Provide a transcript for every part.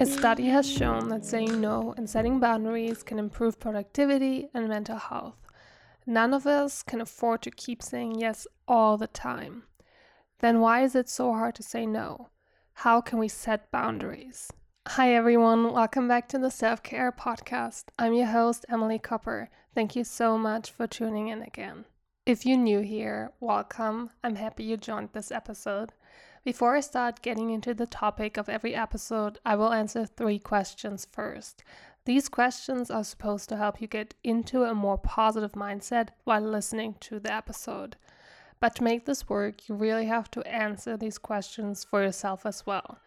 A study has shown that saying no and setting boundaries can improve productivity and mental health. None of us can afford to keep saying yes all the time. Then why is it so hard to say no? How can we set boundaries? Hi, everyone. Welcome back to the Self Care Podcast. I'm your host, Emily Copper. Thank you so much for tuning in again. If you're new here, welcome. I'm happy you joined this episode. Before I start getting into the topic of every episode, I will answer three questions first. These questions are supposed to help you get into a more positive mindset while listening to the episode. But to make this work, you really have to answer these questions for yourself as well.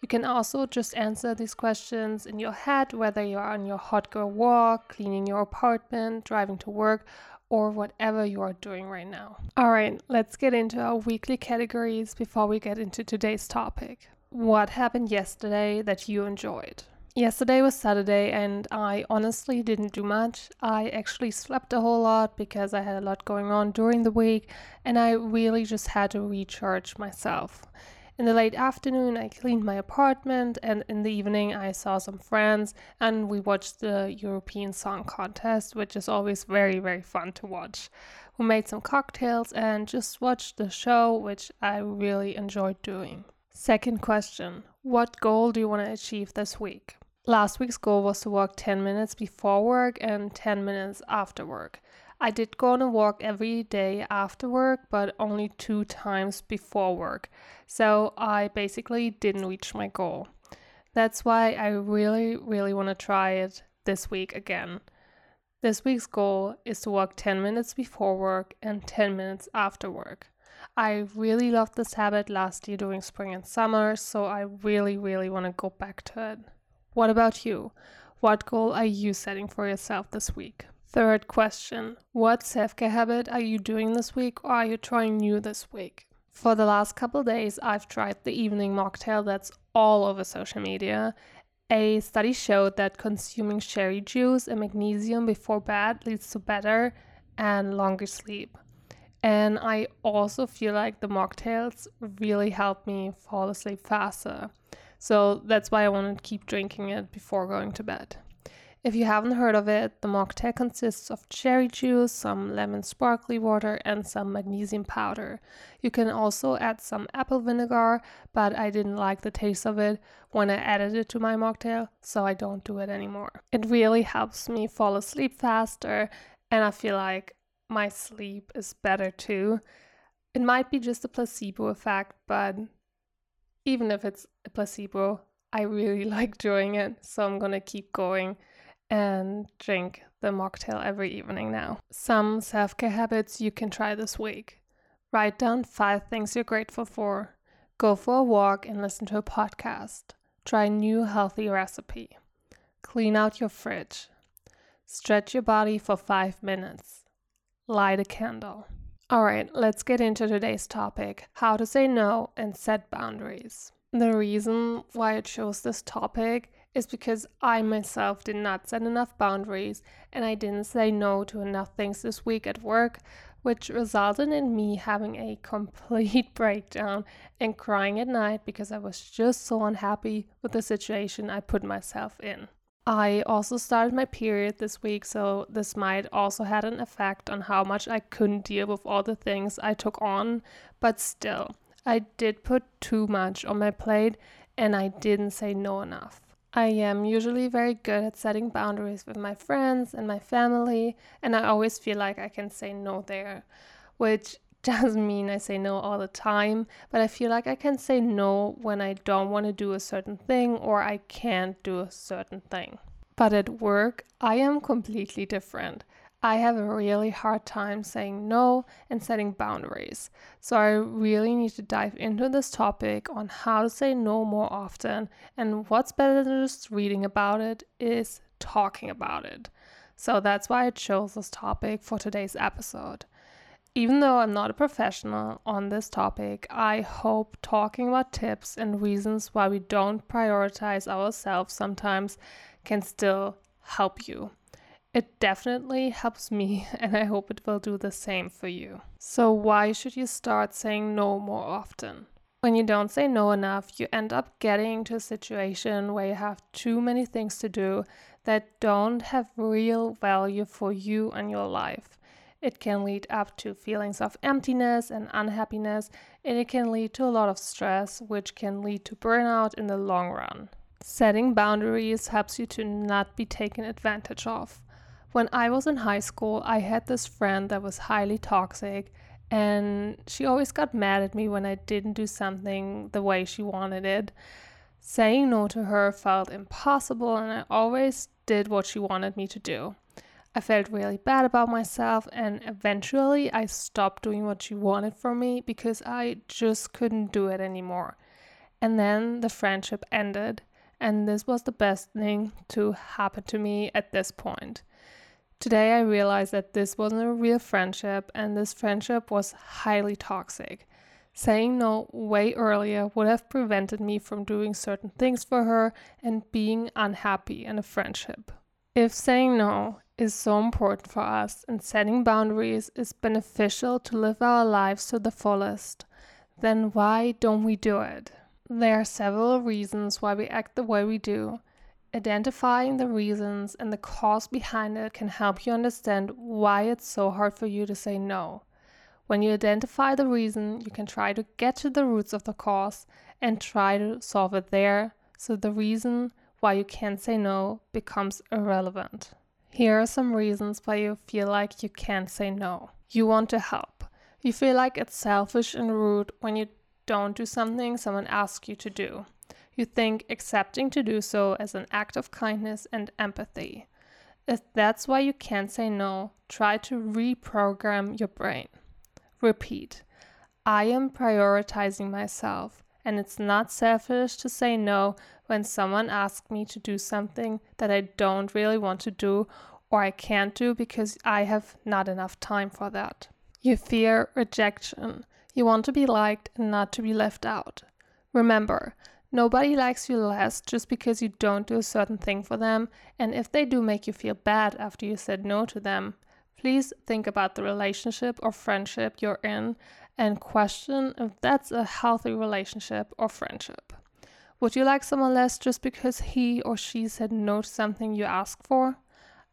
You can also just answer these questions in your head, whether you're on your hot girl walk, cleaning your apartment, driving to work, or whatever you are doing right now. All right, let's get into our weekly categories before we get into today's topic. What happened yesterday that you enjoyed? Yesterday was Saturday, and I honestly didn't do much. I actually slept a whole lot because I had a lot going on during the week, and I really just had to recharge myself. In the late afternoon, I cleaned my apartment, and in the evening, I saw some friends and we watched the Eurovision Song Contest, which is always very, very fun to watch. We made some cocktails and just watched the show, which I really enjoyed doing. Second question What goal do you want to achieve this week? Last week's goal was to walk 10 minutes before work and 10 minutes after work. I did go on a walk every day after work, but only two times before work. So I basically didn't reach my goal. That's why I really, really want to try it this week again. This week's goal is to walk 10 minutes before work and 10 minutes after work. I really loved this habit last year during spring and summer, so I really, really want to go back to it. What about you? What goal are you setting for yourself this week? Third question What self care habit are you doing this week or are you trying new this week? For the last couple days, I've tried the evening mocktail that's all over social media. A study showed that consuming cherry juice and magnesium before bed leads to better and longer sleep. And I also feel like the mocktails really help me fall asleep faster. So that's why I want to keep drinking it before going to bed. If you haven't heard of it, the mocktail consists of cherry juice, some lemon sparkly water, and some magnesium powder. You can also add some apple vinegar, but I didn't like the taste of it when I added it to my mocktail, so I don't do it anymore. It really helps me fall asleep faster, and I feel like my sleep is better too. It might be just a placebo effect, but even if it's a placebo, I really like doing it, so I'm gonna keep going and drink the mocktail every evening now. Some self care habits you can try this week. Write down five things you're grateful for. Go for a walk and listen to a podcast. Try a new healthy recipe. Clean out your fridge. Stretch your body for five minutes. Light a candle. All right, let's get into today's topic how to say no and set boundaries. The reason why I chose this topic is because I myself did not set enough boundaries and I didn't say no to enough things this week at work, which resulted in me having a complete breakdown and crying at night because I was just so unhappy with the situation I put myself in. I also started my period this week, so this might also had an effect on how much I couldn't deal with all the things I took on, but still, I did put too much on my plate and I didn't say no enough. I am usually very good at setting boundaries with my friends and my family, and I always feel like I can say no there, which doesn't mean I say no all the time, but I feel like I can say no when I don't want to do a certain thing or I can't do a certain thing. But at work, I am completely different. I have a really hard time saying no and setting boundaries. So I really need to dive into this topic on how to say no more often. And what's better than just reading about it is talking about it. So that's why I chose this topic for today's episode. Even though I'm not a professional on this topic, I hope talking about tips and reasons why we don't prioritize ourselves sometimes can still help you. It definitely helps me, and I hope it will do the same for you. So, why should you start saying no more often? When you don't say no enough, you end up getting to a situation where you have too many things to do that don't have real value for you and your life. It can lead up to feelings of emptiness and unhappiness, and it can lead to a lot of stress, which can lead to burnout in the long run. Setting boundaries helps you to not be taken advantage of. When I was in high school, I had this friend that was highly toxic, and she always got mad at me when I didn't do something the way she wanted it. Saying no to her felt impossible, and I always did what she wanted me to do. I felt really bad about myself, and eventually I stopped doing what she wanted from me because I just couldn't do it anymore. And then the friendship ended, and this was the best thing to happen to me at this point. Today I realized that this wasn't a real friendship, and this friendship was highly toxic. Saying no way earlier would have prevented me from doing certain things for her and being unhappy in a friendship. If saying no is so important for us and setting boundaries is beneficial to live our lives to the fullest, then why don't we do it? There are several reasons why we act the way we do. Identifying the reasons and the cause behind it can help you understand why it's so hard for you to say no. When you identify the reason, you can try to get to the roots of the cause and try to solve it there so the reason why you can't say no becomes irrelevant. Here are some reasons why you feel like you can't say no. You want to help. You feel like it's selfish and rude when you don't do something someone asks you to do. You think accepting to do so as an act of kindness and empathy. If that's why you can't say no, try to reprogram your brain. Repeat I am prioritizing myself, and it's not selfish to say no when someone asks me to do something that I don't really want to do or I can't do because I have not enough time for that. You fear rejection. You want to be liked and not to be left out. Remember, nobody likes you less just because you don't do a certain thing for them, and if they do make you feel bad after you said no to them, please think about the relationship or friendship you're in and question if that's a healthy relationship or friendship. Would you like someone less just because he or she said no to something you asked for?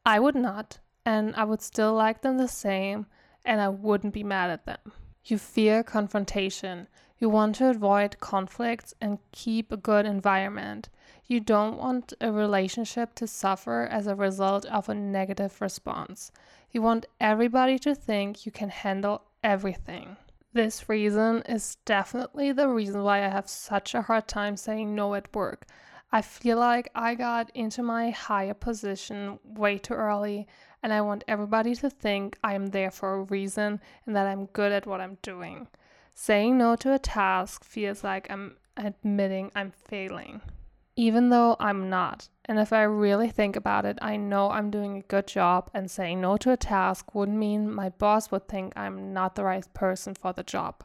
I would not, and I would still like them the same, and I wouldn't be mad at them. You fear confrontation. You want to avoid conflicts and keep a good environment. You don't want a relationship to suffer as a result of a negative response. You want everybody to think you can handle everything. This reason is definitely the reason why I have such a hard time saying no at work. I feel like I got into my higher position way too early, and I want everybody to think I am there for a reason and that I'm good at what I'm doing. Saying no to a task feels like I'm admitting I'm failing, even though I'm not. And if I really think about it, I know I'm doing a good job, and saying no to a task would mean my boss would think I'm not the right person for the job.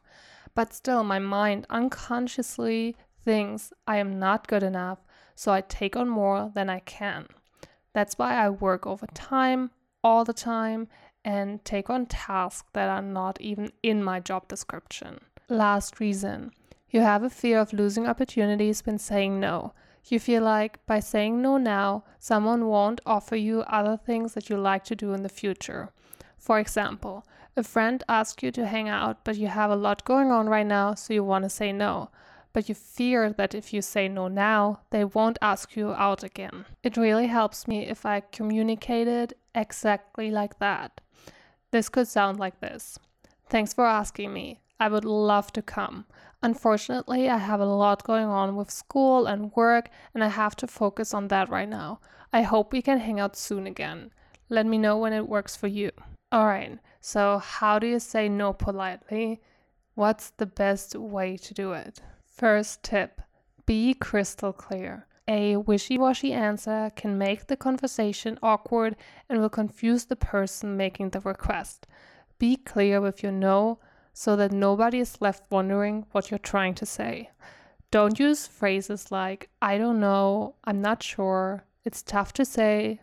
But still, my mind unconsciously thinks I am not good enough, so I take on more than I can. That's why I work overtime all the time and take on tasks that are not even in my job description. Last reason you have a fear of losing opportunities when saying no. You feel like by saying no now, someone won't offer you other things that you like to do in the future. For example, a friend asks you to hang out, but you have a lot going on right now, so you want to say no. But you fear that if you say no now, they won't ask you out again. It really helps me if I communicate it exactly like that. This could sound like this Thanks for asking me. I would love to come. Unfortunately, I have a lot going on with school and work, and I have to focus on that right now. I hope we can hang out soon again. Let me know when it works for you. Alright, so how do you say no politely? What's the best way to do it? First tip be crystal clear. A wishy washy answer can make the conversation awkward and will confuse the person making the request. Be clear with your no so that nobody is left wondering what you're trying to say. Don't use phrases like, I don't know, I'm not sure, it's tough to say,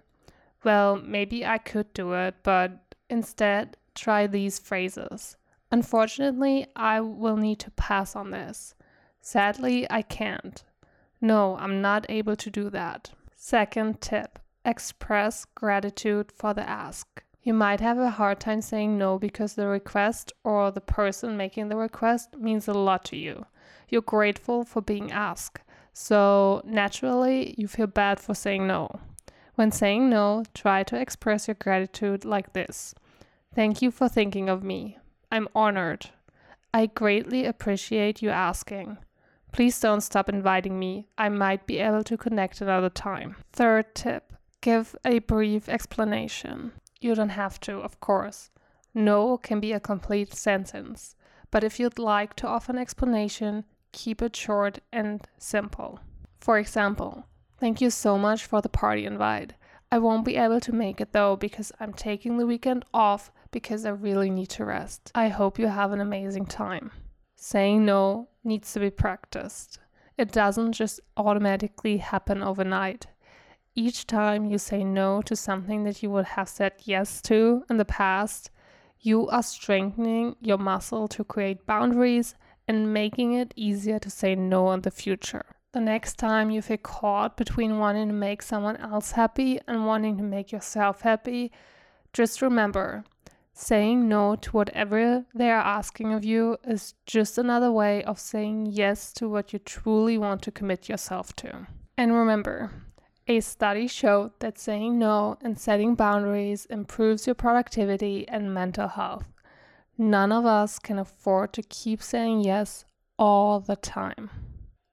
well, maybe I could do it, but instead try these phrases. Unfortunately, I will need to pass on this. Sadly, I can't. No, I'm not able to do that. Second tip express gratitude for the ask. You might have a hard time saying no because the request or the person making the request means a lot to you. You're grateful for being asked, so naturally you feel bad for saying no. When saying no, try to express your gratitude like this Thank you for thinking of me. I'm honored. I greatly appreciate you asking. Please don't stop inviting me. I might be able to connect another time. Third tip give a brief explanation. You don't have to, of course. No can be a complete sentence, but if you'd like to offer an explanation, keep it short and simple. For example, thank you so much for the party invite. I won't be able to make it though because I'm taking the weekend off because I really need to rest. I hope you have an amazing time. Saying no needs to be practiced. It doesn't just automatically happen overnight each time you say no to something that you would have said yes to in the past, you are strengthening your muscle to create boundaries and making it easier to say no in the future. The next time you feel caught between wanting to make someone else happy and wanting to make yourself happy, just remember saying no to whatever they are asking of you is just another way of saying yes to what you truly want to commit yourself to. And remember, a study showed that saying no and setting boundaries improves your productivity and mental health. None of us can afford to keep saying yes all the time.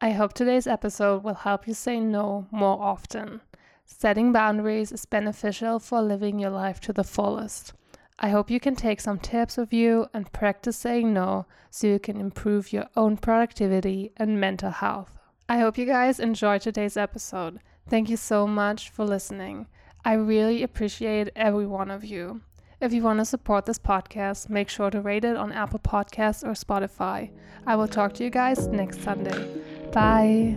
I hope today's episode will help you say no more often. Setting boundaries is beneficial for living your life to the fullest. I hope you can take some tips with you and practice saying no so you can improve your own productivity and mental health. I hope you guys enjoyed today's episode. Thank you so much for listening. I really appreciate every one of you. If you want to support this podcast, make sure to rate it on Apple Podcasts or Spotify. I will talk to you guys next Sunday. Bye.